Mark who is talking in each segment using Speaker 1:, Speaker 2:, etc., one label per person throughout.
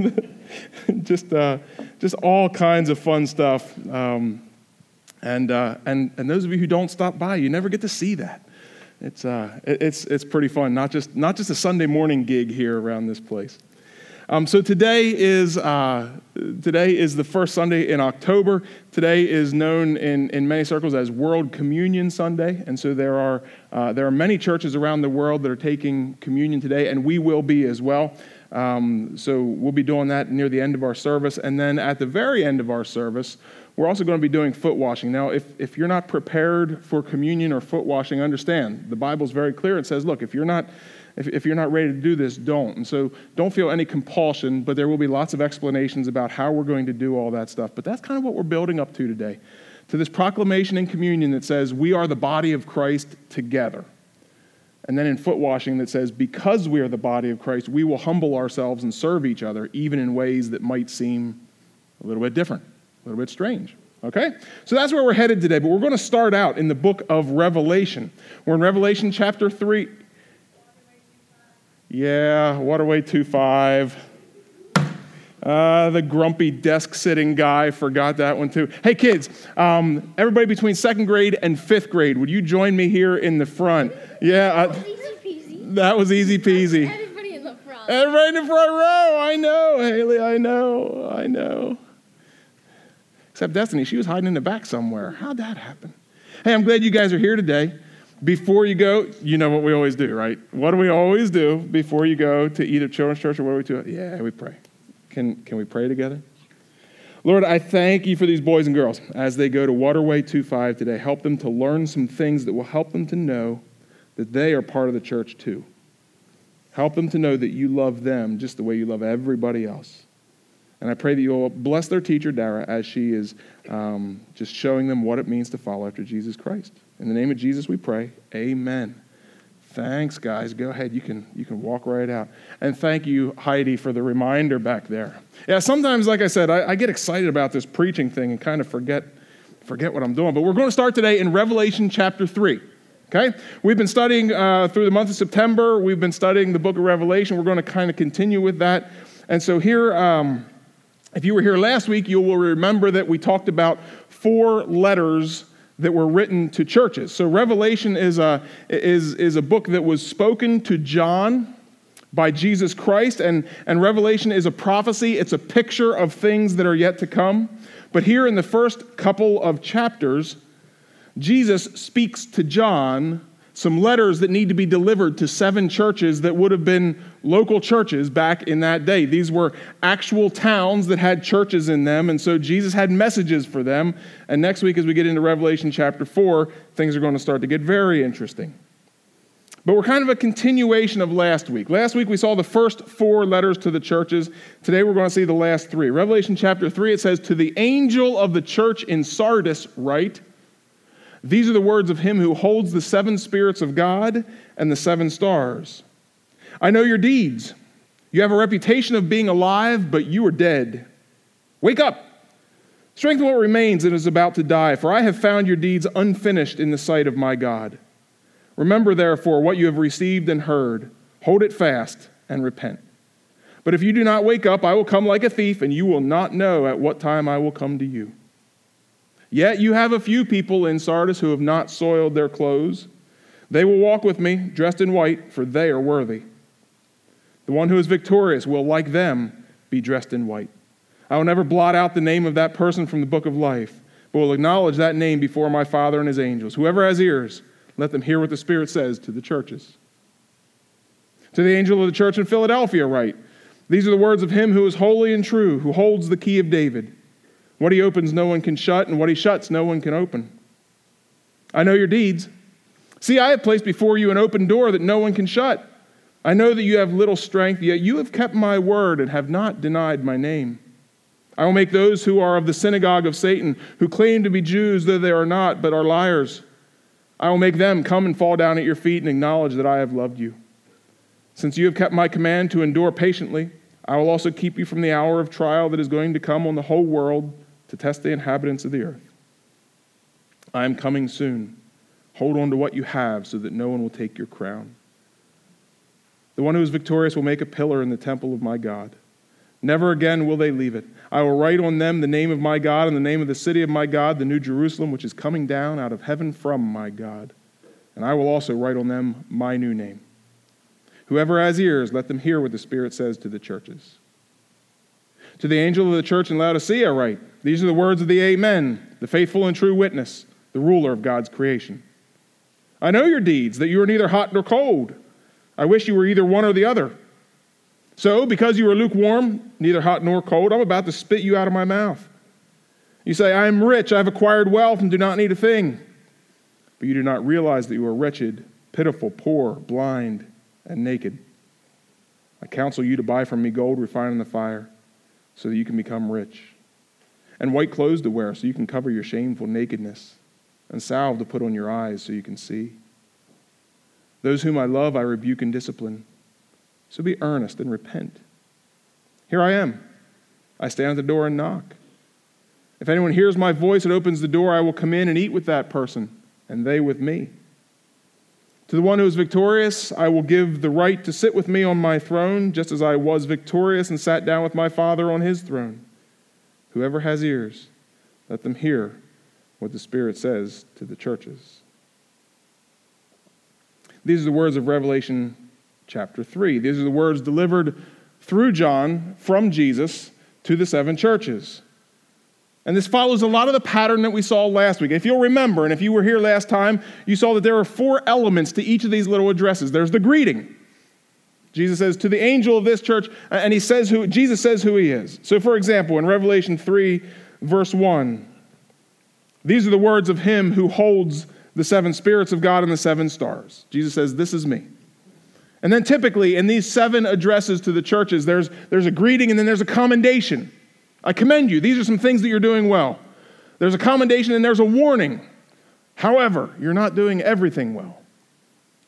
Speaker 1: just, uh, just all kinds of fun stuff. Um, and, uh, and, and those of you who don't stop by, you never get to see that. It's, uh, it's, it's pretty fun, not just, not just a Sunday morning gig here around this place. Um, so today is, uh, today is the first Sunday in October. Today is known in, in many circles as World Communion Sunday. And so there are, uh, there are many churches around the world that are taking communion today, and we will be as well. Um, so we'll be doing that near the end of our service. And then at the very end of our service, we're also going to be doing foot washing. Now, if, if you're not prepared for communion or foot washing, understand the Bible's very clear. It says, look, if you're not if, if you're not ready to do this, don't. And so don't feel any compulsion, but there will be lots of explanations about how we're going to do all that stuff. But that's kind of what we're building up to today. To this proclamation in communion that says, we are the body of Christ together. And then in foot washing that says, because we are the body of Christ, we will humble ourselves and serve each other, even in ways that might seem a little bit different, a little bit strange. Okay? So that's where we're headed today, but we're going to start out in the book of Revelation. We're in Revelation chapter 3. Yeah, Waterway 25. Uh, the grumpy desk sitting guy forgot that one too. Hey, kids, um, everybody between second grade and fifth grade, would you join me here in the front? Yeah. Uh, that was easy peasy.
Speaker 2: Everybody in the front.
Speaker 1: Everybody in the front row. I know, Haley, I know, I know. Except Destiny, she was hiding in the back somewhere. How'd that happen? Hey, I'm glad you guys are here today before you go, you know what we always do, right? What do we always do before you go to either Children's Church or what do we do? Yeah, we pray. Can, can we pray together? Lord, I thank you for these boys and girls as they go to Waterway 25 today. Help them to learn some things that will help them to know that they are part of the church too. Help them to know that you love them just the way you love everybody else. And I pray that you will bless their teacher, Dara, as she is um, just showing them what it means to follow after Jesus Christ. In the name of Jesus, we pray. Amen. Thanks, guys. Go ahead. You can, you can walk right out. And thank you, Heidi, for the reminder back there. Yeah, sometimes, like I said, I, I get excited about this preaching thing and kind of forget, forget what I'm doing. But we're going to start today in Revelation chapter 3. Okay? We've been studying uh, through the month of September. We've been studying the book of Revelation. We're going to kind of continue with that. And so here, um, if you were here last week, you will remember that we talked about four letters that were written to churches. So Revelation is a, is, is a book that was spoken to John by Jesus Christ, and, and Revelation is a prophecy, it's a picture of things that are yet to come. But here in the first couple of chapters, Jesus speaks to John some letters that need to be delivered to seven churches that would have been local churches back in that day. These were actual towns that had churches in them, and so Jesus had messages for them. And next week, as we get into Revelation chapter 4, things are going to start to get very interesting. But we're kind of a continuation of last week. Last week we saw the first four letters to the churches. Today we're going to see the last three. Revelation chapter 3, it says, To the angel of the church in Sardis, write, these are the words of him who holds the seven spirits of God and the seven stars. I know your deeds. You have a reputation of being alive, but you are dead. Wake up. Strengthen what remains and is about to die, for I have found your deeds unfinished in the sight of my God. Remember, therefore, what you have received and heard. Hold it fast and repent. But if you do not wake up, I will come like a thief, and you will not know at what time I will come to you. Yet you have a few people in Sardis who have not soiled their clothes. They will walk with me, dressed in white, for they are worthy. The one who is victorious will, like them, be dressed in white. I will never blot out the name of that person from the book of life, but will acknowledge that name before my Father and his angels. Whoever has ears, let them hear what the Spirit says to the churches. To the angel of the church in Philadelphia, write These are the words of him who is holy and true, who holds the key of David. What he opens, no one can shut, and what he shuts, no one can open. I know your deeds. See, I have placed before you an open door that no one can shut. I know that you have little strength, yet you have kept my word and have not denied my name. I will make those who are of the synagogue of Satan, who claim to be Jews, though they are not, but are liars. I will make them come and fall down at your feet and acknowledge that I have loved you. Since you have kept my command to endure patiently, I will also keep you from the hour of trial that is going to come on the whole world to test the inhabitants of the earth. I am coming soon. Hold on to what you have so that no one will take your crown. The one who is victorious will make a pillar in the temple of my God. Never again will they leave it. I will write on them the name of my God and the name of the city of my God, the new Jerusalem, which is coming down out of heaven from my God. And I will also write on them my new name. Whoever has ears, let them hear what the Spirit says to the churches. To the angel of the church in Laodicea, write These are the words of the Amen, the faithful and true witness, the ruler of God's creation. I know your deeds, that you are neither hot nor cold. I wish you were either one or the other. So, because you are lukewarm, neither hot nor cold, I'm about to spit you out of my mouth. You say, I am rich, I have acquired wealth, and do not need a thing. But you do not realize that you are wretched, pitiful, poor, blind, and naked. I counsel you to buy from me gold refined in the fire, so that you can become rich, and white clothes to wear, so you can cover your shameful nakedness, and salve to put on your eyes, so you can see. Those whom I love, I rebuke and discipline. So be earnest and repent. Here I am. I stand at the door and knock. If anyone hears my voice and opens the door, I will come in and eat with that person, and they with me. To the one who is victorious, I will give the right to sit with me on my throne, just as I was victorious and sat down with my Father on his throne. Whoever has ears, let them hear what the Spirit says to the churches. These are the words of Revelation chapter 3. These are the words delivered through John from Jesus to the seven churches. And this follows a lot of the pattern that we saw last week. If you'll remember, and if you were here last time, you saw that there are four elements to each of these little addresses. There's the greeting. Jesus says to the angel of this church, and he says who Jesus says who he is. So for example, in Revelation 3, verse 1, these are the words of him who holds the seven spirits of God and the seven stars. Jesus says, This is me. And then typically in these seven addresses to the churches, there's, there's a greeting and then there's a commendation. I commend you. These are some things that you're doing well. There's a commendation and there's a warning. However, you're not doing everything well.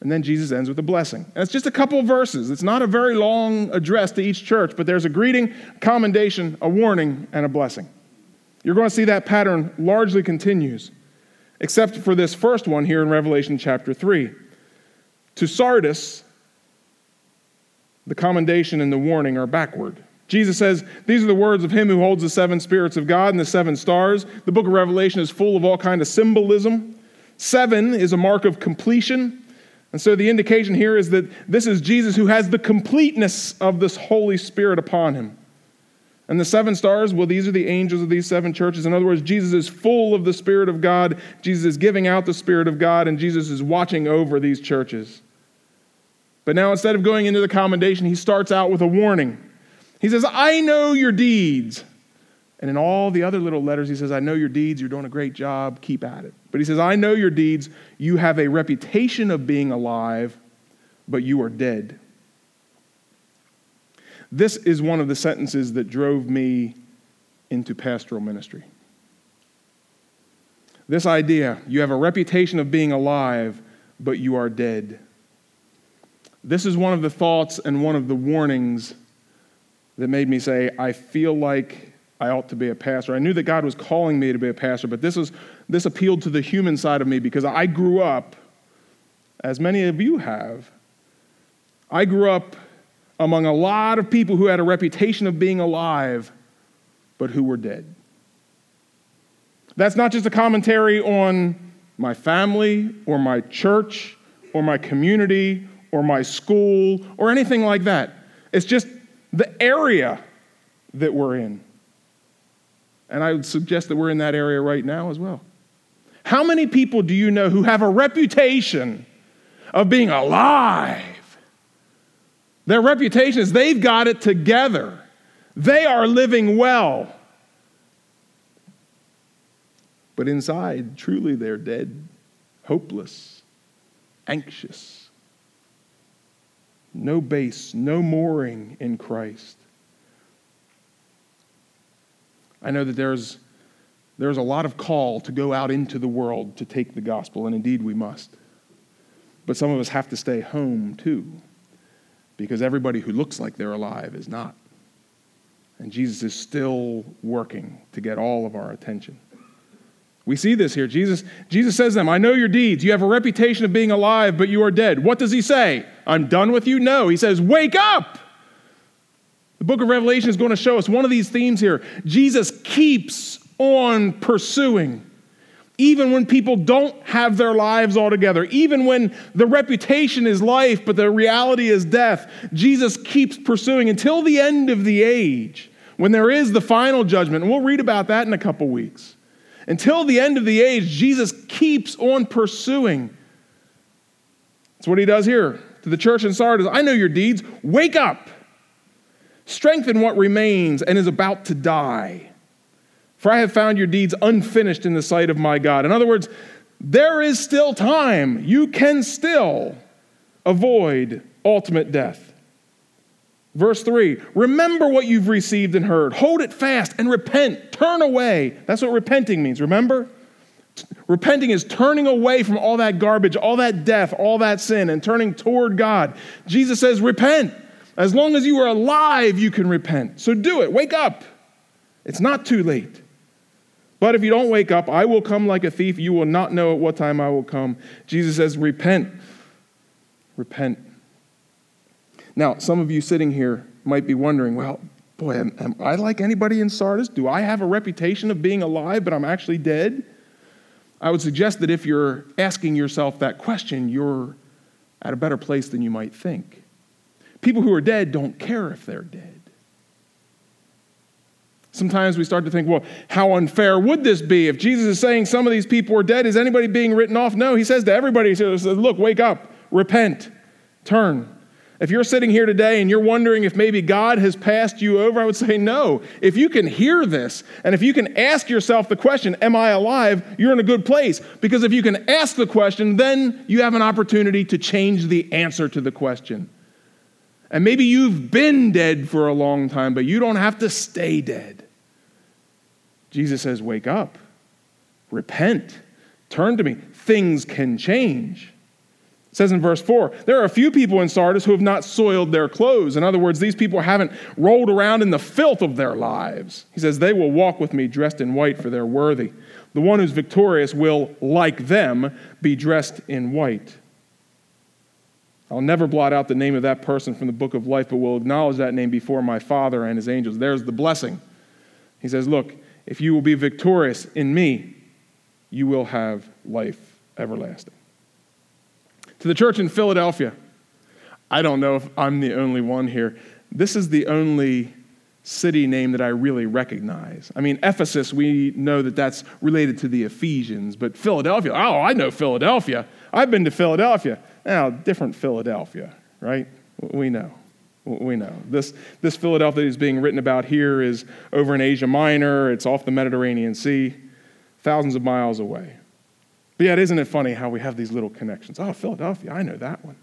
Speaker 1: And then Jesus ends with a blessing. And it's just a couple verses. It's not a very long address to each church, but there's a greeting, commendation, a warning, and a blessing. You're going to see that pattern largely continues, except for this first one here in Revelation chapter 3. To Sardis, the commendation and the warning are backward. Jesus says, These are the words of him who holds the seven spirits of God and the seven stars. The book of Revelation is full of all kind of symbolism. Seven is a mark of completion. And so the indication here is that this is Jesus who has the completeness of this Holy Spirit upon him. And the seven stars, well, these are the angels of these seven churches. In other words, Jesus is full of the Spirit of God. Jesus is giving out the Spirit of God, and Jesus is watching over these churches. But now, instead of going into the commendation, he starts out with a warning. He says, I know your deeds. And in all the other little letters, he says, I know your deeds. You're doing a great job. Keep at it. But he says, I know your deeds. You have a reputation of being alive, but you are dead. This is one of the sentences that drove me into pastoral ministry. This idea you have a reputation of being alive, but you are dead. This is one of the thoughts and one of the warnings that made me say, I feel like I ought to be a pastor. I knew that God was calling me to be a pastor, but this, is, this appealed to the human side of me because I grew up, as many of you have, I grew up among a lot of people who had a reputation of being alive, but who were dead. That's not just a commentary on my family or my church or my community or my school or anything like that. It's just the area that we're in. And I would suggest that we're in that area right now as well. How many people do you know who have a reputation of being alive? Their reputation is they've got it together, they are living well. But inside, truly, they're dead, hopeless, anxious no base, no mooring in Christ. I know that there's, there's a lot of call to go out into the world to take the gospel, and indeed we must. But some of us have to stay home too, because everybody who looks like they're alive is not. And Jesus is still working to get all of our attention. We see this here. Jesus, Jesus says to them, I know your deeds. You have a reputation of being alive, but you are dead. What does he say? I'm done with you? No. He says, Wake up! The book of Revelation is going to show us one of these themes here. Jesus keeps on pursuing. Even when people don't have their lives all together, even when the reputation is life, but the reality is death, Jesus keeps pursuing until the end of the age, when there is the final judgment. And we'll read about that in a couple weeks. Until the end of the age, Jesus keeps on pursuing. That's what he does here to the church in Sardis. I know your deeds. Wake up. Strengthen what remains and is about to die. For I have found your deeds unfinished in the sight of my God. In other words, there is still time. You can still avoid ultimate death. Verse 3 Remember what you've received and heard, hold it fast and repent. Turn away. That's what repenting means, remember? Repenting is turning away from all that garbage, all that death, all that sin, and turning toward God. Jesus says, Repent. As long as you are alive, you can repent. So do it. Wake up. It's not too late. But if you don't wake up, I will come like a thief. You will not know at what time I will come. Jesus says, Repent. Repent. Now, some of you sitting here might be wondering, well, boy, am, am I like anybody in Sardis? Do I have a reputation of being alive, but I'm actually dead? I would suggest that if you're asking yourself that question, you're at a better place than you might think. People who are dead don't care if they're dead. Sometimes we start to think, well, how unfair would this be? If Jesus is saying some of these people are dead, is anybody being written off? No, he says to everybody, he says, look, wake up, repent, turn. If you're sitting here today and you're wondering if maybe God has passed you over, I would say no. If you can hear this and if you can ask yourself the question, Am I alive? you're in a good place. Because if you can ask the question, then you have an opportunity to change the answer to the question. And maybe you've been dead for a long time, but you don't have to stay dead. Jesus says, Wake up, repent, turn to me. Things can change. It says in verse 4 there are a few people in Sardis who have not soiled their clothes. In other words, these people haven't rolled around in the filth of their lives. He says, They will walk with me dressed in white, for they're worthy. The one who's victorious will, like them, be dressed in white. I'll never blot out the name of that person from the book of life, but will acknowledge that name before my Father and his angels. There's the blessing. He says, Look, if you will be victorious in me, you will have life everlasting. To the church in Philadelphia, I don't know if I'm the only one here. This is the only city name that I really recognize. I mean, Ephesus, we know that that's related to the Ephesians, but Philadelphia, oh, I know Philadelphia. I've been to Philadelphia. Now, different Philadelphia, right? We know. We know. This, this Philadelphia that is being written about here is over in Asia Minor. It's off the Mediterranean Sea, thousands of miles away. But yet, isn't it funny how we have these little connections? Oh, Philadelphia, I know that one.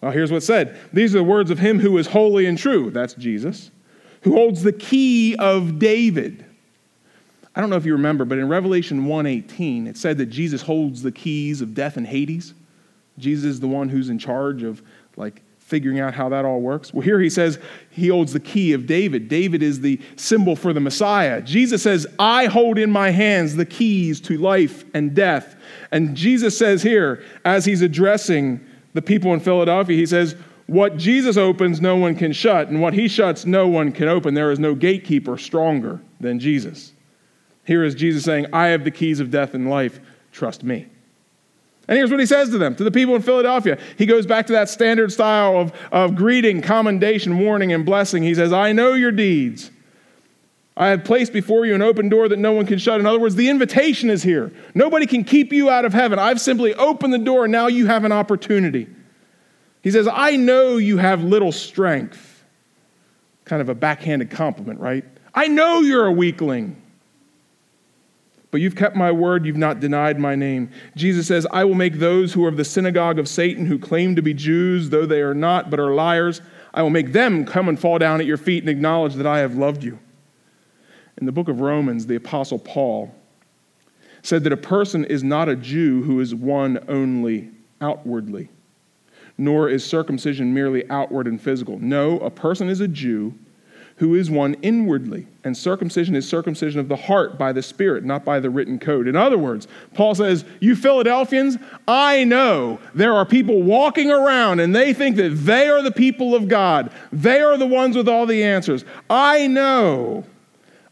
Speaker 1: Well, here's what's said These are the words of him who is holy and true. That's Jesus, who holds the key of David. I don't know if you remember, but in Revelation 1:18, it said that Jesus holds the keys of death and Hades. Jesus is the one who's in charge of like figuring out how that all works. Well, here he says he holds the key of David. David is the symbol for the Messiah. Jesus says, I hold in my hands the keys to life and death. And Jesus says here, as he's addressing the people in Philadelphia, he says, What Jesus opens, no one can shut, and what he shuts, no one can open. There is no gatekeeper stronger than Jesus. Here is Jesus saying, I have the keys of death and life. Trust me. And here's what he says to them, to the people in Philadelphia. He goes back to that standard style of, of greeting, commendation, warning, and blessing. He says, I know your deeds. I have placed before you an open door that no one can shut. In other words, the invitation is here. Nobody can keep you out of heaven. I've simply opened the door, and now you have an opportunity. He says, I know you have little strength. Kind of a backhanded compliment, right? I know you're a weakling. But you've kept my word, you've not denied my name. Jesus says, I will make those who are of the synagogue of Satan, who claim to be Jews, though they are not, but are liars, I will make them come and fall down at your feet and acknowledge that I have loved you. In the book of Romans, the Apostle Paul said that a person is not a Jew who is one only outwardly, nor is circumcision merely outward and physical. No, a person is a Jew who is one inwardly. And circumcision is circumcision of the heart by the Spirit, not by the written code. In other words, Paul says, You Philadelphians, I know there are people walking around and they think that they are the people of God. They are the ones with all the answers. I know,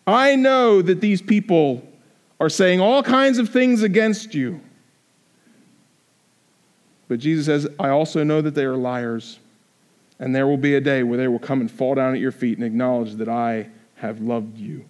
Speaker 1: I know that these people are saying all kinds of things against you. But Jesus says, I also know that they are liars. And there will be a day where they will come and fall down at your feet and acknowledge that I have loved you.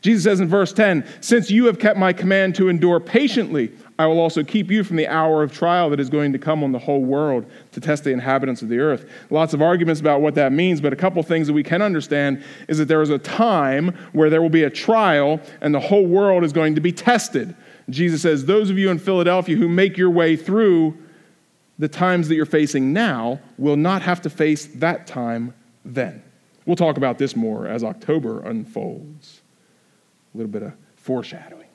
Speaker 1: Jesus says in verse 10 Since you have kept my command to endure patiently, I will also keep you from the hour of trial that is going to come on the whole world to test the inhabitants of the earth. Lots of arguments about what that means, but a couple things that we can understand is that there is a time where there will be a trial and the whole world is going to be tested. Jesus says, Those of you in Philadelphia who make your way through the times that you're facing now will not have to face that time then. We'll talk about this more as October unfolds. A little bit of foreshadowing.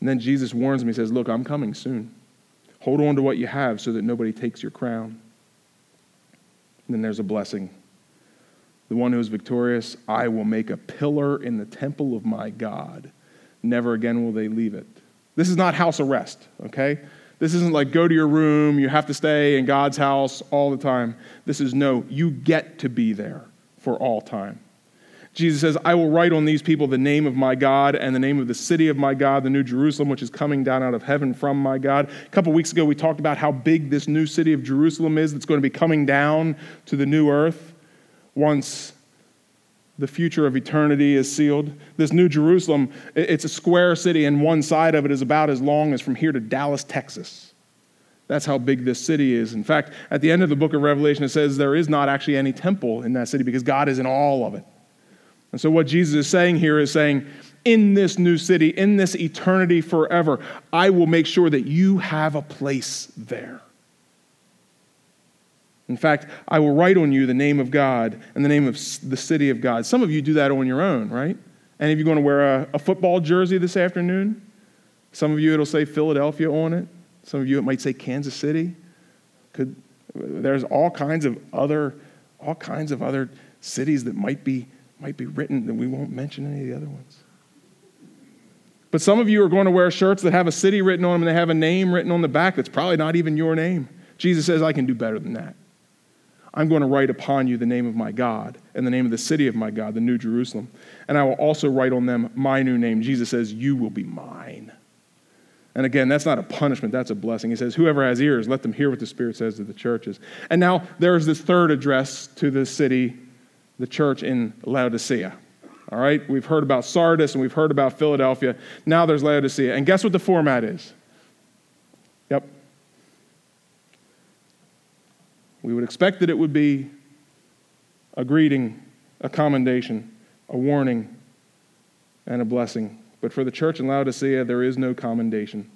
Speaker 1: And then Jesus warns me, he says, Look, I'm coming soon. Hold on to what you have so that nobody takes your crown. And then there's a blessing. The one who is victorious, I will make a pillar in the temple of my God. Never again will they leave it. This is not house arrest, okay? This isn't like go to your room, you have to stay in God's house all the time. This is no, you get to be there for all time. Jesus says, I will write on these people the name of my God and the name of the city of my God, the new Jerusalem, which is coming down out of heaven from my God. A couple weeks ago, we talked about how big this new city of Jerusalem is that's going to be coming down to the new earth once the future of eternity is sealed. This New Jerusalem, it's a square city, and one side of it is about as long as from here to Dallas, Texas. That's how big this city is. In fact, at the end of the book of Revelation, it says there is not actually any temple in that city because God is in all of it. And so, what Jesus is saying here is saying, in this new city, in this eternity forever, I will make sure that you have a place there. In fact, I will write on you the name of God and the name of the city of God. Some of you do that on your own, right? Any of you're going to wear a, a football jersey this afternoon? Some of you, it'll say Philadelphia on it. Some of you, it might say Kansas City. Could, there's all kinds of other, all kinds of other cities that might be, might be written that we won't mention any of the other ones. But some of you are going to wear shirts that have a city written on them and they have a name written on the back that's probably not even your name. Jesus says, I can do better than that. I'm going to write upon you the name of my God and the name of the city of my God, the New Jerusalem. And I will also write on them my new name. Jesus says, You will be mine. And again, that's not a punishment, that's a blessing. He says, Whoever has ears, let them hear what the Spirit says to the churches. And now there's this third address to the city, the church in Laodicea. All right, we've heard about Sardis and we've heard about Philadelphia. Now there's Laodicea. And guess what the format is? We would expect that it would be a greeting, a commendation, a warning, and a blessing. But for the church in Laodicea, there is no commendation.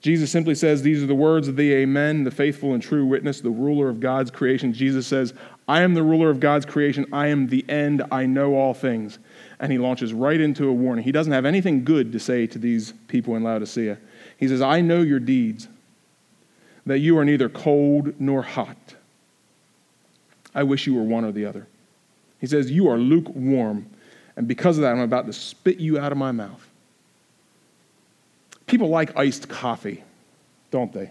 Speaker 1: Jesus simply says, These are the words of the Amen, the faithful and true witness, the ruler of God's creation. Jesus says, I am the ruler of God's creation. I am the end. I know all things. And he launches right into a warning. He doesn't have anything good to say to these people in Laodicea. He says, I know your deeds that you are neither cold nor hot. I wish you were one or the other. He says, You are lukewarm, and because of that, I'm about to spit you out of my mouth. People like iced coffee, don't they?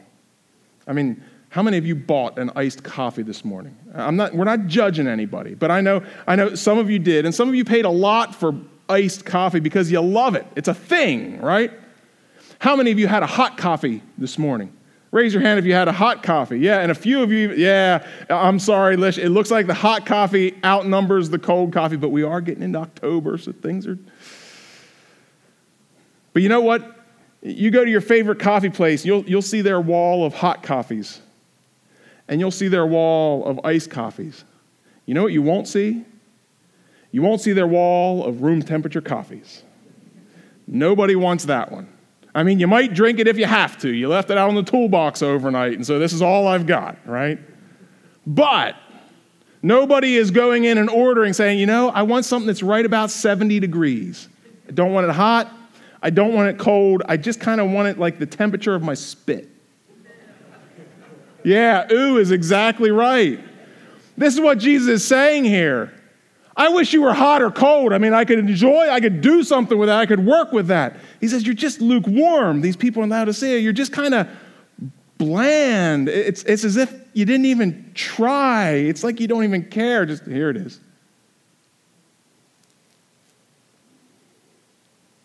Speaker 1: I mean, how many of you bought an iced coffee this morning? I'm not, we're not judging anybody, but I know, I know some of you did, and some of you paid a lot for iced coffee because you love it. It's a thing, right? How many of you had a hot coffee this morning? Raise your hand if you had a hot coffee. Yeah, and a few of you, yeah, I'm sorry, Lish. It looks like the hot coffee outnumbers the cold coffee, but we are getting into October, so things are. But you know what? You go to your favorite coffee place, you'll, you'll see their wall of hot coffees, and you'll see their wall of iced coffees. You know what you won't see? You won't see their wall of room temperature coffees. Nobody wants that one. I mean, you might drink it if you have to. You left it out in the toolbox overnight, and so this is all I've got, right? But nobody is going in and ordering saying, you know, I want something that's right about 70 degrees. I don't want it hot. I don't want it cold. I just kind of want it like the temperature of my spit. Yeah, ooh is exactly right. This is what Jesus is saying here. I wish you were hot or cold. I mean, I could enjoy, I could do something with that, I could work with that. He says, You're just lukewarm. These people in Laodicea, you're just kind of bland. It's, it's as if you didn't even try. It's like you don't even care. Just here it is.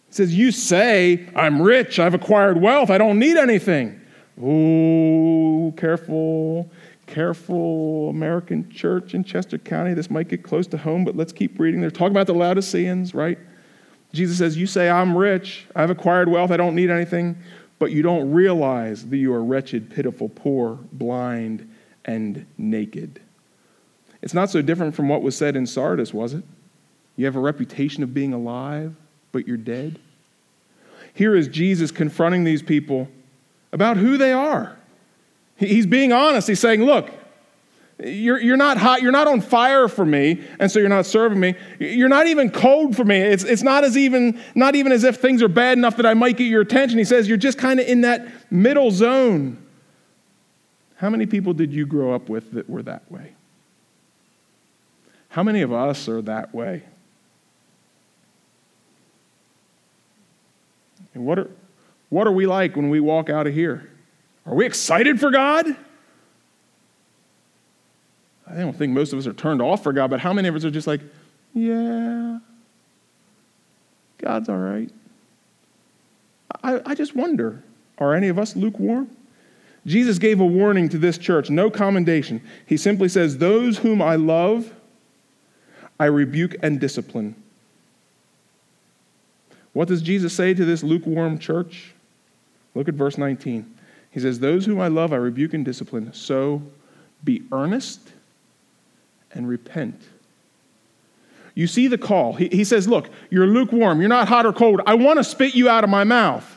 Speaker 1: It says, You say, I'm rich, I've acquired wealth, I don't need anything. Oh, careful, careful, American church in Chester County. This might get close to home, but let's keep reading. They're talking about the Laodiceans, right? Jesus says, You say, I'm rich, I've acquired wealth, I don't need anything, but you don't realize that you are wretched, pitiful, poor, blind, and naked. It's not so different from what was said in Sardis, was it? You have a reputation of being alive, but you're dead. Here is Jesus confronting these people about who they are. He's being honest. He's saying, Look, you're, you're not hot, you're not on fire for me, and so you're not serving me. You're not even cold for me. It's, it's not as even not even as if things are bad enough that I might get your attention. He says you're just kind of in that middle zone. How many people did you grow up with that were that way? How many of us are that way? And what are, what are we like when we walk out of here? Are we excited for God? I don't think most of us are turned off for God, but how many of us are just like, yeah, God's all right? I, I just wonder are any of us lukewarm? Jesus gave a warning to this church, no commendation. He simply says, Those whom I love, I rebuke and discipline. What does Jesus say to this lukewarm church? Look at verse 19. He says, Those whom I love, I rebuke and discipline. So be earnest and repent. You see the call. He, he says, Look, you're lukewarm. You're not hot or cold. I want to spit you out of my mouth.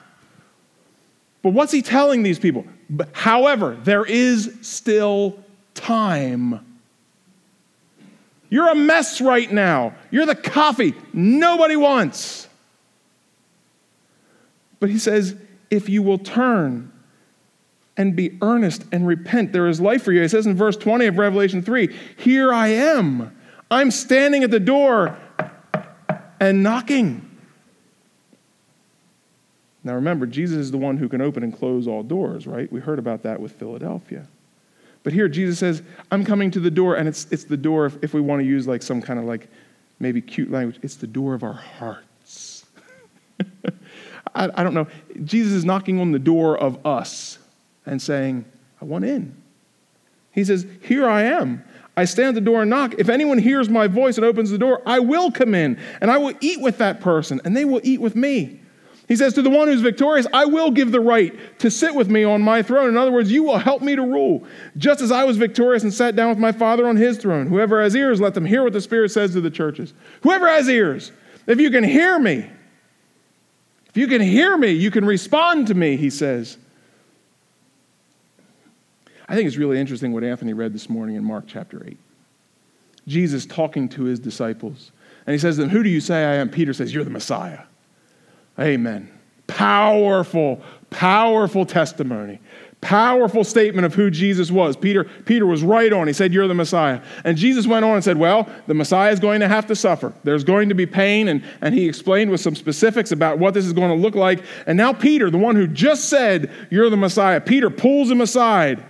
Speaker 1: But what's he telling these people? However, there is still time. You're a mess right now. You're the coffee nobody wants. But he says, if you will turn and be earnest and repent, there is life for you. He says in verse 20 of Revelation 3 Here I am. I'm standing at the door and knocking. Now remember, Jesus is the one who can open and close all doors, right? We heard about that with Philadelphia. But here Jesus says, I'm coming to the door, and it's, it's the door, if, if we want to use like some kind of like maybe cute language, it's the door of our hearts. I, I don't know. Jesus is knocking on the door of us and saying, I want in. He says, Here I am. I stand at the door and knock. If anyone hears my voice and opens the door, I will come in and I will eat with that person and they will eat with me. He says, To the one who's victorious, I will give the right to sit with me on my throne. In other words, you will help me to rule, just as I was victorious and sat down with my Father on his throne. Whoever has ears, let them hear what the Spirit says to the churches. Whoever has ears, if you can hear me, if you can hear me, you can respond to me, he says. I think it's really interesting what Anthony read this morning in Mark chapter 8. Jesus talking to his disciples. And he says to them, Who do you say I am? Peter says, You're the Messiah. Amen. Powerful, powerful testimony. Powerful statement of who Jesus was. Peter, Peter was right on. He said, You're the Messiah. And Jesus went on and said, Well, the Messiah is going to have to suffer. There's going to be pain. And, and he explained with some specifics about what this is going to look like. And now, Peter, the one who just said, You're the Messiah, Peter pulls him aside,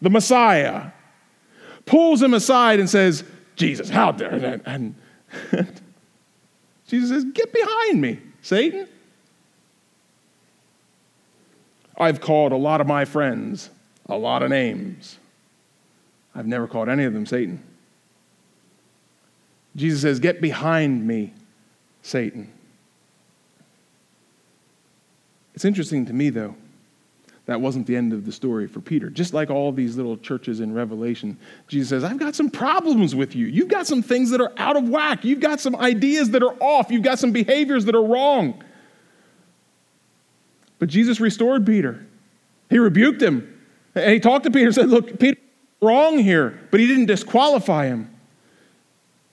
Speaker 1: the Messiah, pulls him aside and says, Jesus, how dare? And Jesus says, Get behind me, Satan. I've called a lot of my friends a lot of names. I've never called any of them Satan. Jesus says, Get behind me, Satan. It's interesting to me, though, that wasn't the end of the story for Peter. Just like all these little churches in Revelation, Jesus says, I've got some problems with you. You've got some things that are out of whack. You've got some ideas that are off. You've got some behaviors that are wrong. But Jesus restored Peter. He rebuked him. And he talked to Peter and said, Look, Peter, wrong here. But he didn't disqualify him.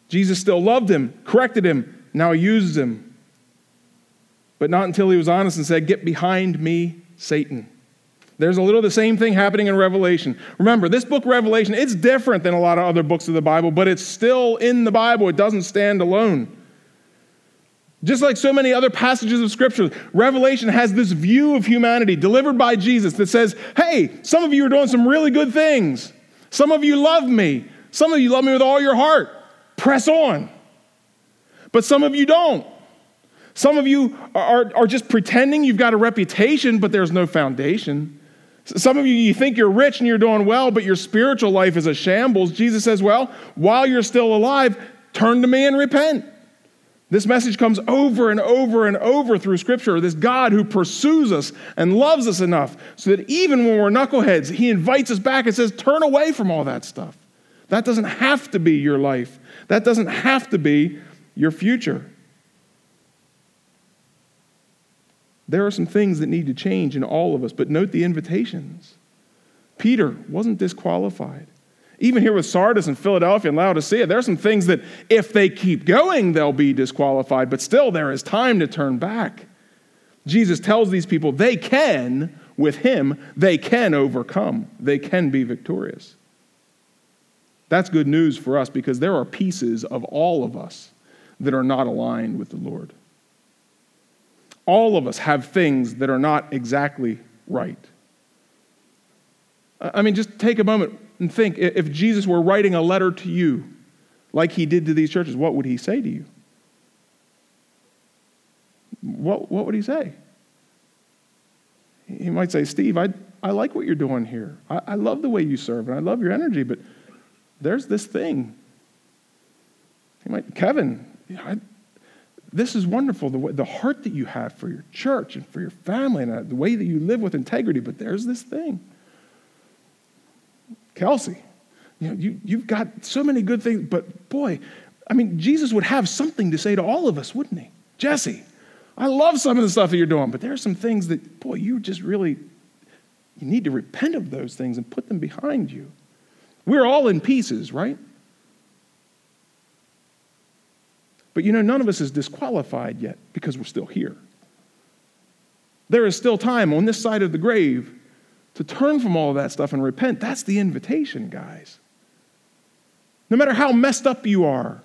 Speaker 1: Jesus still loved him, corrected him, now he uses him. But not until he was honest and said, Get behind me, Satan. There's a little the same thing happening in Revelation. Remember, this book, Revelation, it's different than a lot of other books of the Bible, but it's still in the Bible. It doesn't stand alone. Just like so many other passages of Scripture, Revelation has this view of humanity delivered by Jesus that says, hey, some of you are doing some really good things. Some of you love me. Some of you love me with all your heart. Press on. But some of you don't. Some of you are, are, just pretending you've got a reputation, but there's no foundation. Some of you, you think you're rich and you're doing well, but your spiritual life is a shambles. Jesus says, Well, while you're still alive, turn to me and repent. This message comes over and over and over through Scripture. This God who pursues us and loves us enough so that even when we're knuckleheads, He invites us back and says, Turn away from all that stuff. That doesn't have to be your life, that doesn't have to be your future. There are some things that need to change in all of us, but note the invitations. Peter wasn't disqualified. Even here with Sardis and Philadelphia and Laodicea, there are some things that if they keep going, they'll be disqualified, but still there is time to turn back. Jesus tells these people they can, with him, they can overcome, they can be victorious. That's good news for us because there are pieces of all of us that are not aligned with the Lord. All of us have things that are not exactly right. I mean, just take a moment and think if Jesus were writing a letter to you, like he did to these churches, what would he say to you? What, what would he say? He might say, Steve, I, I like what you're doing here. I, I love the way you serve, and I love your energy, but there's this thing. He might, Kevin, I, this is wonderful, the, the heart that you have for your church and for your family and uh, the way that you live with integrity, but there's this thing. Kelsey, you know, you, you've got so many good things, but boy, I mean, Jesus would have something to say to all of us, wouldn't he? Jesse, I love some of the stuff that you're doing, but there are some things that, boy, you just really, you need to repent of those things and put them behind you. We're all in pieces, right? But you know, none of us is disqualified yet because we're still here. There is still time on this side of the grave to turn from all of that stuff and repent. That's the invitation, guys. No matter how messed up you are,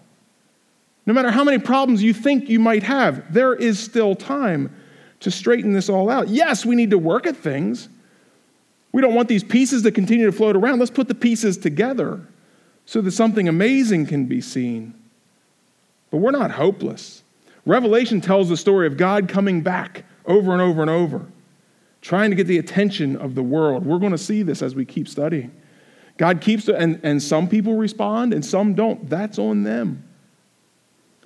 Speaker 1: no matter how many problems you think you might have, there is still time to straighten this all out. Yes, we need to work at things. We don't want these pieces to continue to float around. Let's put the pieces together so that something amazing can be seen. But we're not hopeless. Revelation tells the story of God coming back over and over and over, trying to get the attention of the world. We're going to see this as we keep studying. God keeps, and, and some people respond and some don't. That's on them.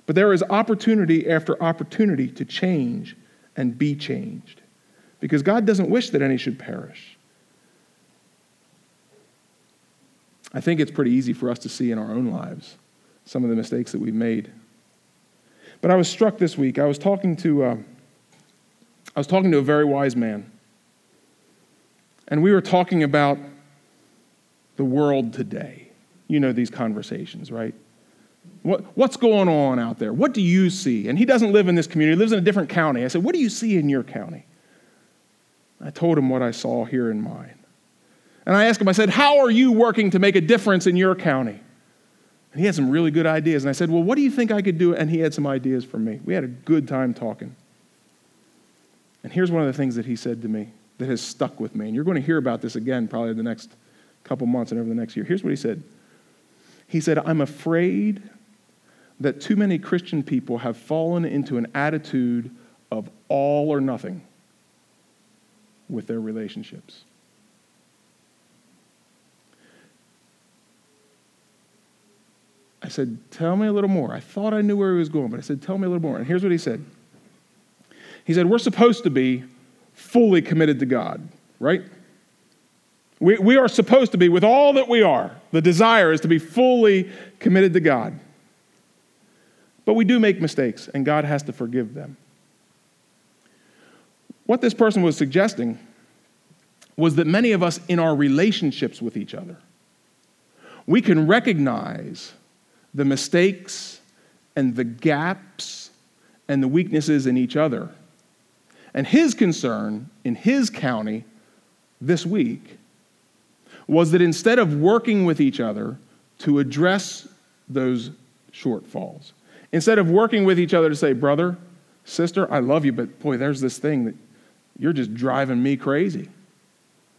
Speaker 1: But there is opportunity after opportunity to change and be changed because God doesn't wish that any should perish. I think it's pretty easy for us to see in our own lives some of the mistakes that we've made. But I was struck this week. I was talking to, uh, I was talking to a very wise man, and we were talking about the world today. You know these conversations, right? What, what's going on out there? What do you see? And he doesn't live in this community, he lives in a different county. I said, What do you see in your county? I told him what I saw here in mine. And I asked him, I said, How are you working to make a difference in your county? And he had some really good ideas. And I said, Well, what do you think I could do? And he had some ideas for me. We had a good time talking. And here's one of the things that he said to me that has stuck with me. And you're going to hear about this again probably in the next couple months and over the next year. Here's what he said He said, I'm afraid that too many Christian people have fallen into an attitude of all or nothing with their relationships. I said, Tell me a little more. I thought I knew where he was going, but I said, Tell me a little more. And here's what he said He said, We're supposed to be fully committed to God, right? We, we are supposed to be, with all that we are, the desire is to be fully committed to God. But we do make mistakes, and God has to forgive them. What this person was suggesting was that many of us, in our relationships with each other, we can recognize the mistakes and the gaps and the weaknesses in each other. And his concern in his county this week was that instead of working with each other to address those shortfalls, instead of working with each other to say, brother, sister, I love you, but boy, there's this thing that you're just driving me crazy.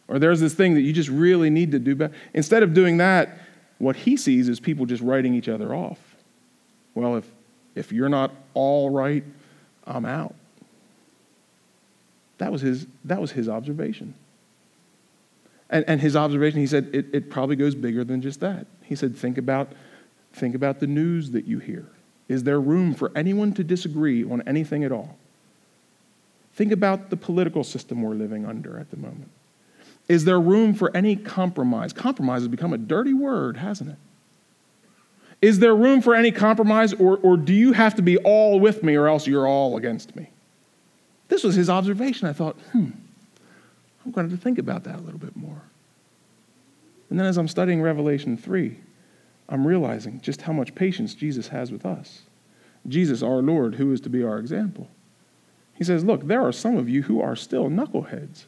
Speaker 1: Or there's this thing that you just really need to do better. Instead of doing that, what he sees is people just writing each other off. Well, if, if you're not all right, I'm out. That was his, that was his observation. And, and his observation, he said, it, it probably goes bigger than just that. He said, think about, think about the news that you hear. Is there room for anyone to disagree on anything at all? Think about the political system we're living under at the moment. Is there room for any compromise? Compromise has become a dirty word, hasn't it? Is there room for any compromise, or, or do you have to be all with me, or else you're all against me? This was his observation. I thought, hmm, I'm going to think about that a little bit more. And then as I'm studying Revelation 3, I'm realizing just how much patience Jesus has with us. Jesus, our Lord, who is to be our example. He says, Look, there are some of you who are still knuckleheads.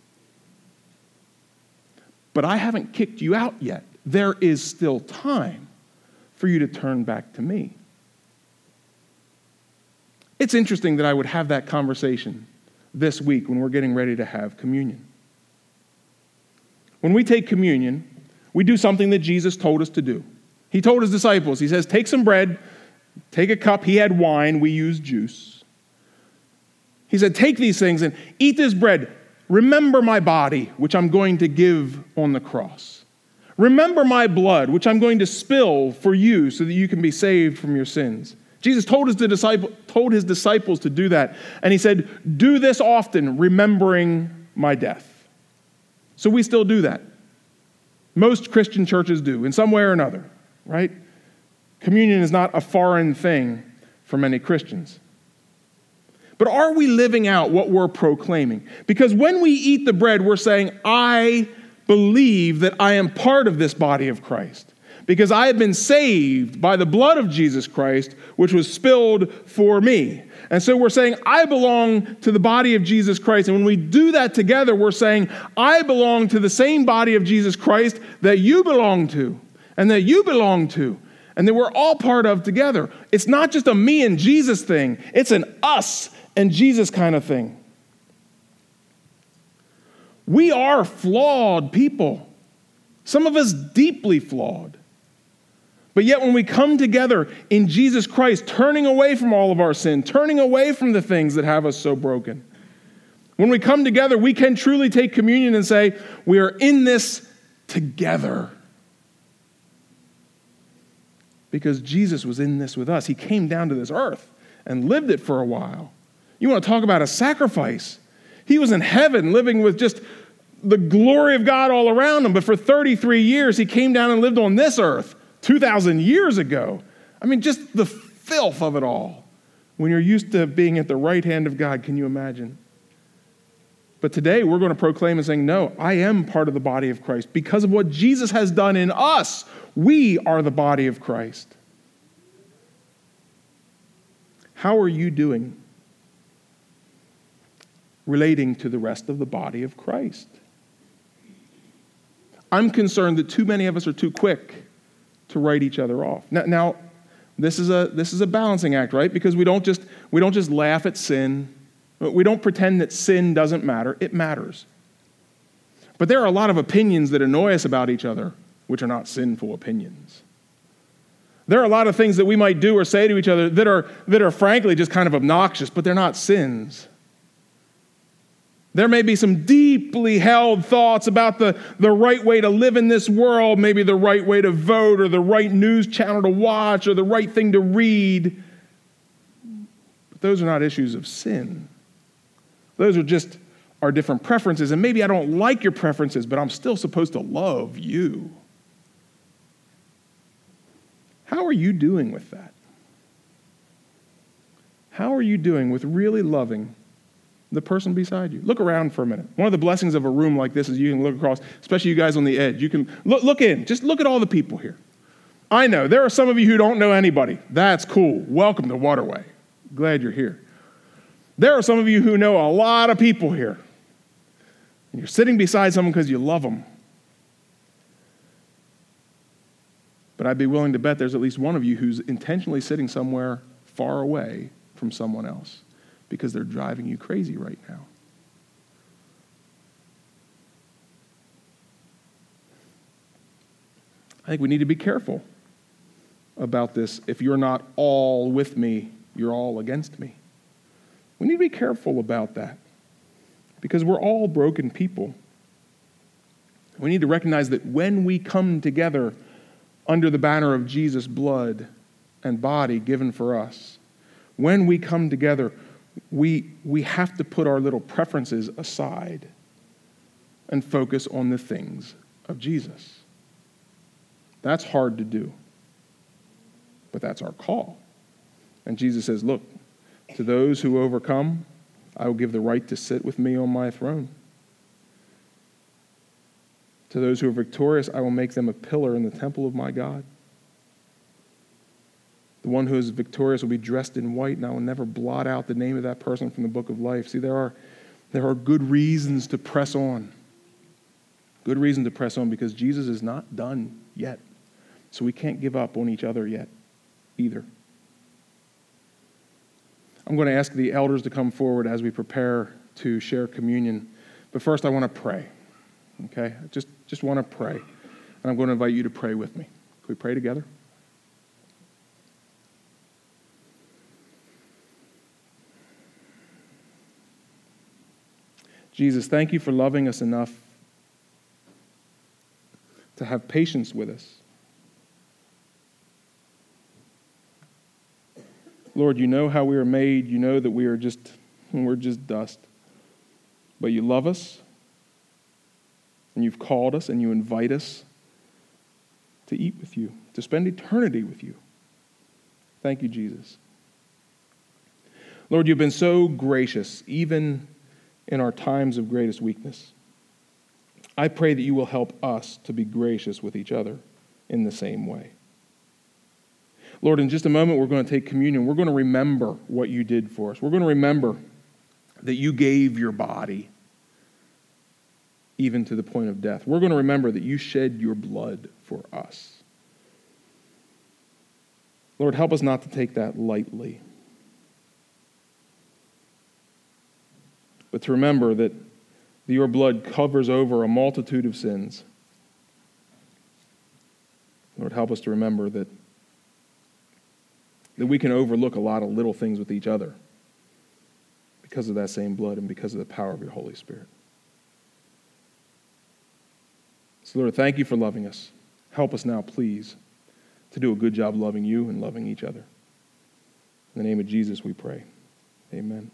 Speaker 1: But I haven't kicked you out yet. There is still time for you to turn back to me. It's interesting that I would have that conversation this week when we're getting ready to have communion. When we take communion, we do something that Jesus told us to do. He told his disciples, He says, Take some bread, take a cup. He had wine, we use juice. He said, Take these things and eat this bread. Remember my body, which I'm going to give on the cross. Remember my blood, which I'm going to spill for you so that you can be saved from your sins. Jesus told his, told his disciples to do that. And he said, Do this often, remembering my death. So we still do that. Most Christian churches do, in some way or another, right? Communion is not a foreign thing for many Christians. But are we living out what we're proclaiming? Because when we eat the bread, we're saying, I believe that I am part of this body of Christ. Because I have been saved by the blood of Jesus Christ, which was spilled for me. And so we're saying, I belong to the body of Jesus Christ. And when we do that together, we're saying, I belong to the same body of Jesus Christ that you belong to, and that you belong to, and that we're all part of together. It's not just a me and Jesus thing, it's an us and Jesus kind of thing. We are flawed people, some of us deeply flawed. But yet, when we come together in Jesus Christ, turning away from all of our sin, turning away from the things that have us so broken, when we come together, we can truly take communion and say, We are in this together. Because Jesus was in this with us. He came down to this earth and lived it for a while. You want to talk about a sacrifice? He was in heaven living with just the glory of God all around him, but for 33 years he came down and lived on this earth 2,000 years ago. I mean, just the filth of it all. When you're used to being at the right hand of God, can you imagine? But today we're going to proclaim and saying, No, I am part of the body of Christ. Because of what Jesus has done in us, we are the body of Christ. How are you doing relating to the rest of the body of Christ. I'm concerned that too many of us are too quick to write each other off. Now, now this, is a, this is a balancing act, right? Because we don't, just, we don't just laugh at sin. We don't pretend that sin doesn't matter. It matters. But there are a lot of opinions that annoy us about each other, which are not sinful opinions. There are a lot of things that we might do or say to each other that are, that are frankly just kind of obnoxious, but they're not sins. There may be some deeply held thoughts about the, the right way to live in this world, maybe the right way to vote, or the right news channel to watch, or the right thing to read. But those are not issues of sin. Those are just our different preferences. And maybe I don't like your preferences, but I'm still supposed to love you. How are you doing with that? How are you doing with really loving the person beside you. Look around for a minute. One of the blessings of a room like this is you can look across, especially you guys on the edge. You can look, look in. Just look at all the people here. I know there are some of you who don't know anybody. That's cool. Welcome to Waterway. Glad you're here. There are some of you who know a lot of people here. And you're sitting beside someone because you love them. But I'd be willing to bet there's at least one of you who's intentionally sitting somewhere far away from someone else because they're driving you crazy right now. I think we need to be careful about this. If you're not all with me, you're all against me. We need to be careful about that because we're all broken people. We need to recognize that when we come together under the banner of Jesus' blood and body given for us, when we come together, we, we have to put our little preferences aside and focus on the things of Jesus. That's hard to do, but that's our call. And Jesus says, Look, to those who overcome, I will give the right to sit with me on my throne. To those who are victorious, I will make them a pillar in the temple of my God. The one who is victorious will be dressed in white, and I will never blot out the name of that person from the book of life. See, there are, there are good reasons to press on. Good reason to press on because Jesus is not done yet. So we can't give up on each other yet either. I'm going to ask the elders to come forward as we prepare to share communion. But first, I want to pray. Okay? I just, just want to pray. And I'm going to invite you to pray with me. Can we pray together? Jesus, thank you for loving us enough to have patience with us. Lord, you know how we are made. You know that we are just, we're just dust. But you love us, and you've called us, and you invite us to eat with you, to spend eternity with you. Thank you, Jesus. Lord, you've been so gracious, even in our times of greatest weakness. I pray that you will help us to be gracious with each other in the same way. Lord, in just a moment, we're going to take communion. We're going to remember what you did for us. We're going to remember that you gave your body even to the point of death. We're going to remember that you shed your blood for us. Lord, help us not to take that lightly. But to remember that your blood covers over a multitude of sins. Lord, help us to remember that, that we can overlook a lot of little things with each other because of that same blood and because of the power of your Holy Spirit. So, Lord, thank you for loving us. Help us now, please, to do a good job loving you and loving each other. In the name of Jesus, we pray. Amen.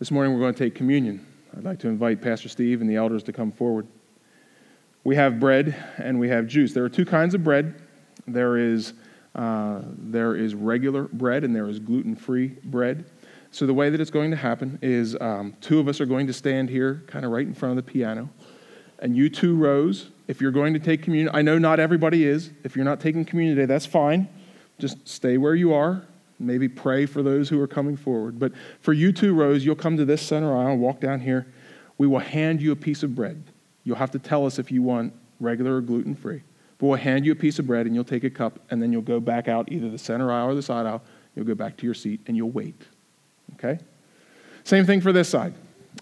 Speaker 1: This morning we're going to take communion. I'd like to invite Pastor Steve and the elders to come forward. We have bread and we have juice. There are two kinds of bread. There is, uh, there is regular bread and there is gluten free bread. So, the way that it's going to happen is um, two of us are going to stand here, kind of right in front of the piano. And you two rows, if you're going to take communion, I know not everybody is. If you're not taking communion today, that's fine. Just stay where you are. Maybe pray for those who are coming forward. But for you two rows, you'll come to this center aisle, walk down here. We will hand you a piece of bread. You'll have to tell us if you want regular or gluten free. But we'll hand you a piece of bread and you'll take a cup and then you'll go back out either the center aisle or the side aisle. You'll go back to your seat and you'll wait. Okay? Same thing for this side.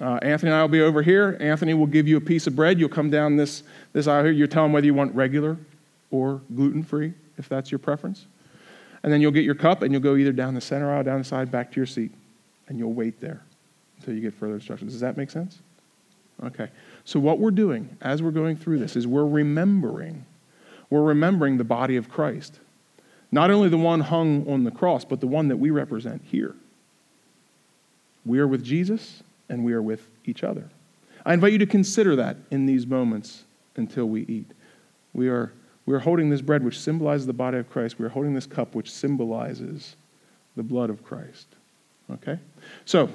Speaker 1: Uh, Anthony and I will be over here. Anthony will give you a piece of bread. You'll come down this, this aisle here. You'll tell him whether you want regular or gluten free, if that's your preference. And then you'll get your cup and you'll go either down the center aisle, down the side, back to your seat. And you'll wait there until you get further instructions. Does that make sense? Okay. So, what we're doing as we're going through this is we're remembering. We're remembering the body of Christ. Not only the one hung on the cross, but the one that we represent here. We are with Jesus and we are with each other. I invite you to consider that in these moments until we eat. We are we're holding this bread, which symbolizes the body of Christ. We're holding this cup, which symbolizes the blood of Christ. Okay? So,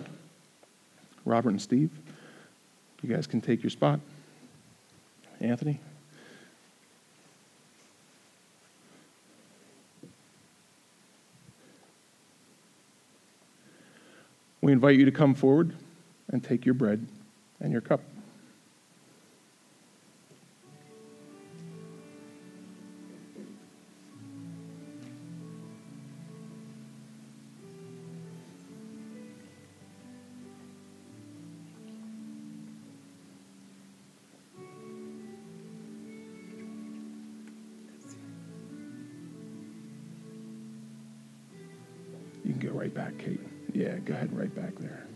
Speaker 1: Robert and Steve, you guys can take your spot. Anthony? We invite you to come forward and take your bread and your cup. Right back, Kate. Yeah, go ahead, right back there.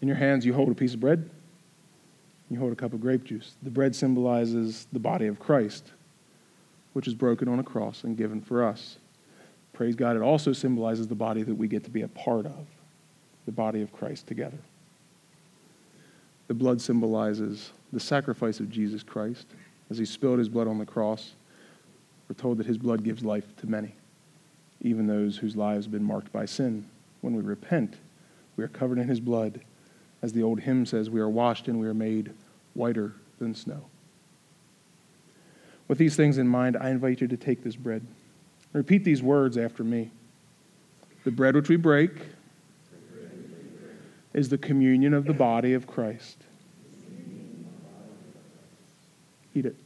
Speaker 1: In your hands, you hold a piece of bread, you hold a cup of grape juice. The bread symbolizes the body of Christ, which is broken on a cross and given for us. Praise God, it also symbolizes the body that we get to be a part of, the body of Christ together. The blood symbolizes the sacrifice of Jesus Christ. As he spilled his blood on the cross, we're told that his blood gives life to many, even those whose lives have been marked by sin. When we repent, we are covered in his blood. As the old hymn says, we are washed and we are made whiter than snow. With these things in mind, I invite you to take this bread. Repeat these words after me. The bread which we break is the communion of the body of Christ. Eat it.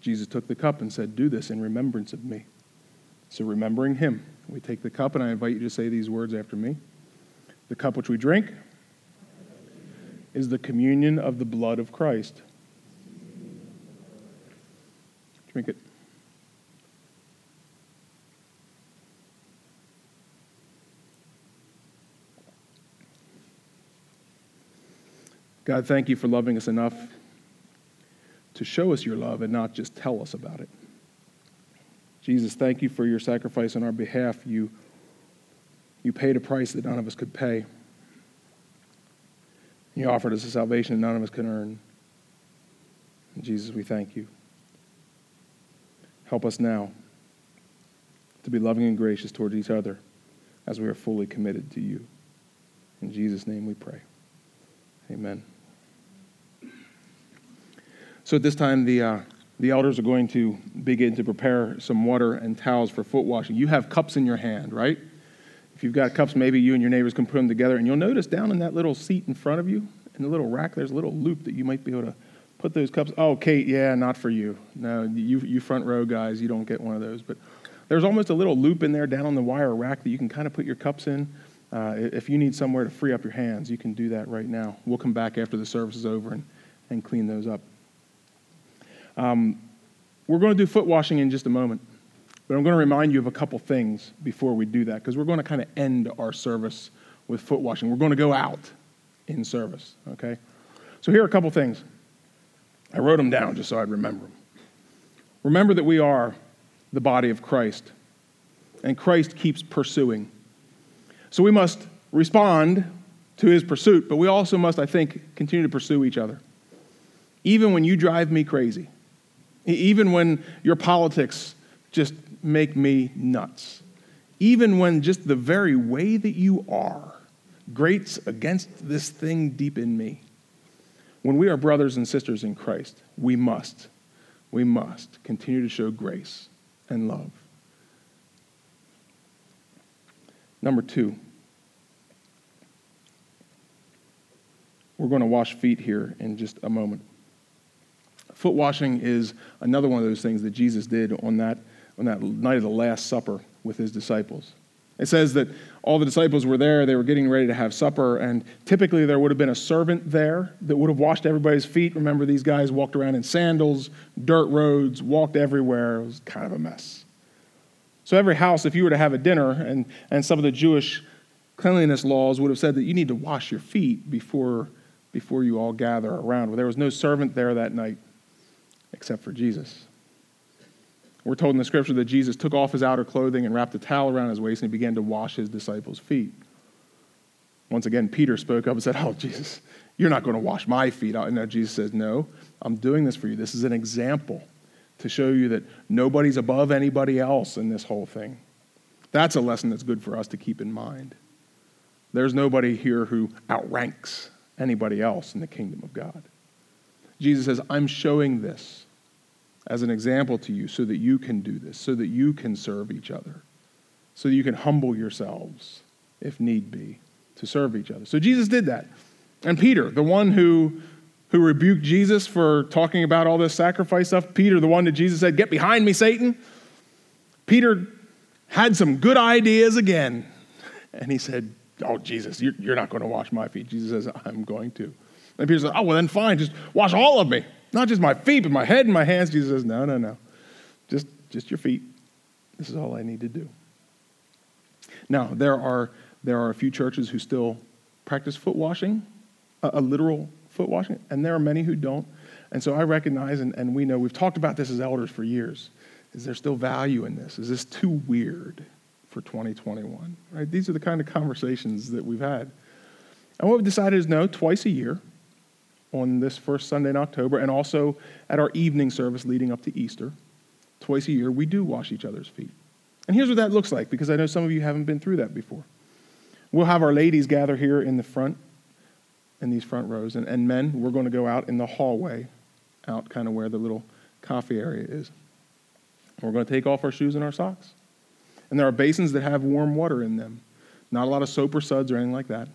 Speaker 1: Jesus took the cup and said, Do this in remembrance of me. So, remembering him, we take the cup, and I invite you to say these words after me. The cup which we drink is the communion of the blood of Christ. Drink it. God, thank you for loving us enough to show us your love and not just tell us about it. Jesus, thank you for your sacrifice on our behalf. You, you paid a price that none of us could pay. You offered us a salvation that none of us can earn. And Jesus, we thank you. Help us now to be loving and gracious towards each other as we are fully committed to you. In Jesus' name we pray. Amen. So at this time, the, uh, the elders are going to begin to prepare some water and towels for foot washing. You have cups in your hand, right? If you've got cups, maybe you and your neighbors can put them together. And you'll notice down in that little seat in front of you, in the little rack, there's a little loop that you might be able to put those cups. Oh, Kate, yeah, not for you. No, you, you front row guys, you don't get one of those. But there's almost a little loop in there down on the wire rack that you can kind of put your cups in. Uh, if you need somewhere to free up your hands, you can do that right now. We'll come back after the service is over and, and clean those up. Um, we're going to do foot washing in just a moment, but I'm going to remind you of a couple things before we do that because we're going to kind of end our service with foot washing. We're going to go out in service, okay? So here are a couple things. I wrote them down just so I'd remember them. Remember that we are the body of Christ, and Christ keeps pursuing. So we must respond to his pursuit, but we also must, I think, continue to pursue each other. Even when you drive me crazy, even when your politics just make me nuts, even when just the very way that you are grates against this thing deep in me. When we are brothers and sisters in Christ, we must, we must continue to show grace and love. Number two, we're going to wash feet here in just a moment. Foot washing is another one of those things that Jesus did on that, on that night of the Last Supper with his disciples. It says that all the disciples were there, they were getting ready to have supper, and typically there would have been a servant there that would have washed everybody's feet. Remember, these guys walked around in sandals, dirt roads, walked everywhere. It was kind of a mess. So, every house, if you were to have a dinner, and, and some of the Jewish cleanliness laws would have said that you need to wash your feet before, before you all gather around. Well, there was no servant there that night except for Jesus. We're told in the scripture that Jesus took off his outer clothing and wrapped a towel around his waist and he began to wash his disciples' feet. Once again, Peter spoke up and said, Oh, Jesus, you're not going to wash my feet. And now Jesus says, No, I'm doing this for you. This is an example to show you that nobody's above anybody else in this whole thing. That's a lesson that's good for us to keep in mind. There's nobody here who outranks anybody else in the kingdom of God. Jesus says, I'm showing this as an example to you so that you can do this, so that you can serve each other, so that you can humble yourselves, if need be, to serve each other. So Jesus did that. And Peter, the one who, who rebuked Jesus for talking about all this sacrifice stuff, Peter, the one that Jesus said, Get behind me, Satan. Peter had some good ideas again. And he said, oh, Jesus, you're, you're not going to wash my feet. Jesus says, I'm going to. And Peter says, oh, well, then fine, just wash all of me. Not just my feet, but my head and my hands. Jesus says, no, no, no. Just, just your feet. This is all I need to do. Now, there are, there are a few churches who still practice foot washing, a, a literal foot washing, and there are many who don't. And so I recognize, and, and we know, we've talked about this as elders for years. Is there still value in this? Is this too weird for 2021? Right? These are the kind of conversations that we've had. And what we've decided is no, twice a year, on this first Sunday in October, and also at our evening service leading up to Easter, twice a year, we do wash each other's feet. And here's what that looks like, because I know some of you haven't been through that before. We'll have our ladies gather here in the front, in these front rows, and, and men, we're going to go out in the hallway, out kind of where the little coffee area is. We're going to take off our shoes and our socks. And there are basins that have warm water in them. Not a lot of soap or suds or anything like that.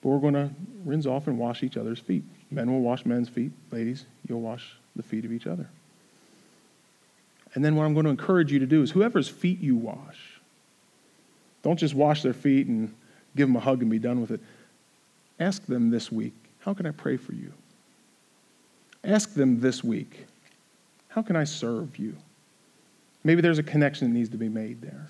Speaker 1: But we're going to rinse off and wash each other's feet. Men will wash men's feet. Ladies, you'll wash the feet of each other. And then what I'm going to encourage you to do is whoever's feet you wash, don't just wash their feet and give them a hug and be done with it. Ask them this week, how can I pray for you? Ask them this week, how can I serve you? Maybe there's a connection that needs to be made there.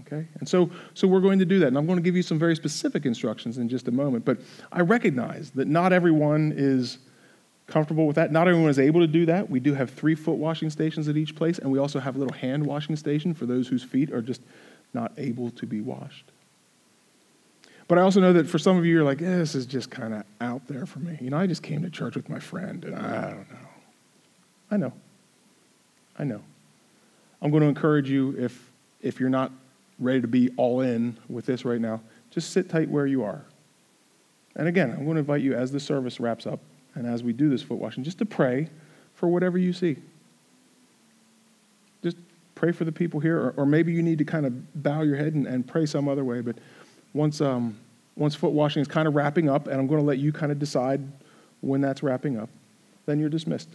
Speaker 1: Okay? And so, so we're going to do that. And I'm going to give you some very specific instructions in just a moment. But I recognize that not everyone is comfortable with that. Not everyone is able to do that. We do have three foot washing stations at each place, and we also have a little hand washing station for those whose feet are just not able to be washed. But I also know that for some of you, you're like, eh, this is just kind of out there for me. You know, I just came to church with my friend, and I don't know. I know. I know. I'm going to encourage you if, if you're not ready to be all in with this right now, just sit tight where you are. And again, I'm going to invite you as the service wraps up and as we do this foot washing, just to pray for whatever you see. Just pray for the people here, or, or maybe you need to kind of bow your head and, and pray some other way. But once, um, once foot washing is kind of wrapping up, and I'm going to let you kind of decide when that's wrapping up, then you're dismissed.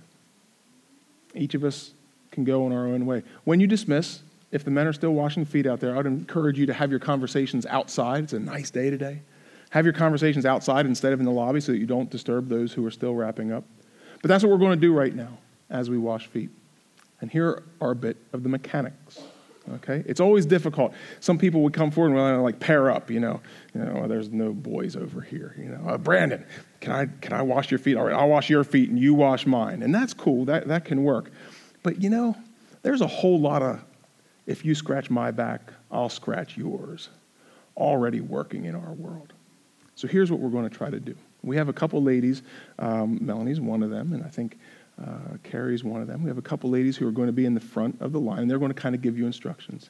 Speaker 1: Each of us can go in our own way. When you dismiss, if the men are still washing feet out there, I would encourage you to have your conversations outside. It's a nice day today. Have your conversations outside instead of in the lobby so that you don't disturb those who are still wrapping up. But that's what we're going to do right now as we wash feet. And here are a bit of the mechanics. Okay, it's always difficult. Some people would come forward and like pair up. You know, you know, there's no boys over here. You know, uh, Brandon, can I can I wash your feet? All right, I'll wash your feet and you wash mine, and that's cool. That that can work. But you know, there's a whole lot of if you scratch my back, I'll scratch yours, already working in our world. So here's what we're going to try to do. We have a couple ladies, um, Melanie's one of them, and I think uh, Carrie's one of them. We have a couple ladies who are going to be in the front of the line. And they're going to kind of give you instructions.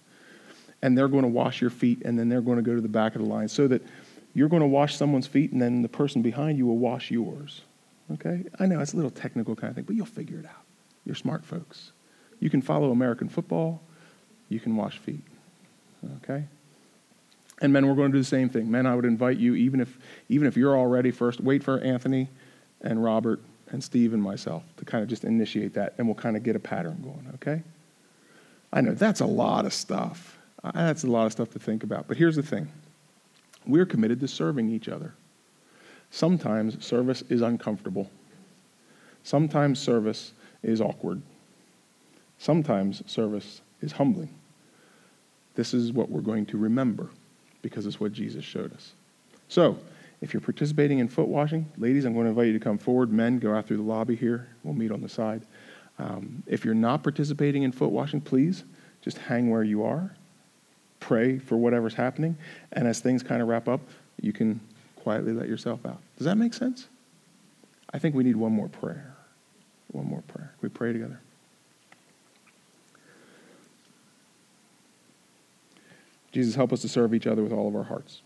Speaker 1: And they're going to wash your feet, and then they're going to go to the back of the line so that you're going to wash someone's feet, and then the person behind you will wash yours. Okay? I know it's a little technical kind of thing, but you'll figure it out. You're smart folks. You can follow American football you can wash feet. Okay? And men, we're going to do the same thing. Men, I would invite you, even if, even if you're all ready first, wait for Anthony and Robert and Steve and myself to kind of just initiate that, and we'll kind of get a pattern going, okay? I know that's a lot of stuff. That's a lot of stuff to think about. But here's the thing we're committed to serving each other. Sometimes service is uncomfortable, sometimes service is awkward, sometimes service is humbling. This is what we're going to remember because it's what Jesus showed us. So, if you're participating in foot washing, ladies, I'm going to invite you to come forward. Men, go out through the lobby here. We'll meet on the side. Um, if you're not participating in foot washing, please just hang where you are. Pray for whatever's happening. And as things kind of wrap up, you can quietly let yourself out. Does that make sense? I think we need one more prayer. One more prayer. we pray together? Jesus, help us to serve each other with all of our hearts.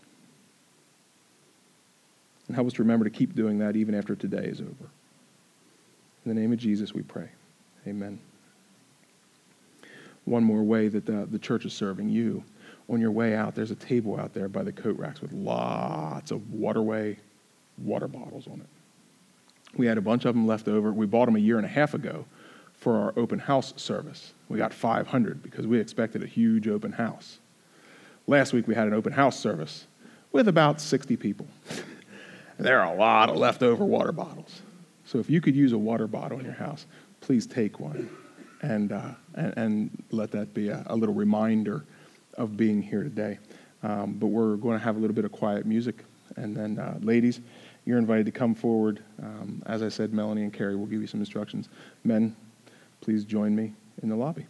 Speaker 1: And help us to remember to keep doing that even after today is over. In the name of Jesus, we pray. Amen. One more way that the, the church is serving you. On your way out, there's a table out there by the coat racks with lots of waterway water bottles on it. We had a bunch of them left over. We bought them a year and a half ago for our open house service. We got 500 because we expected a huge open house. Last week we had an open house service. with about 60 people. there are a lot of leftover water bottles. So if you could use a water bottle in your house, please take one and, uh, and, and, let that be a, a, little reminder of being here today. Um, but we're going to have a little bit of quiet music. And then, uh, ladies, you're invited to come forward. Um, as I said, Melanie and Carrie will give you some instructions. Men, please join me in the lobby.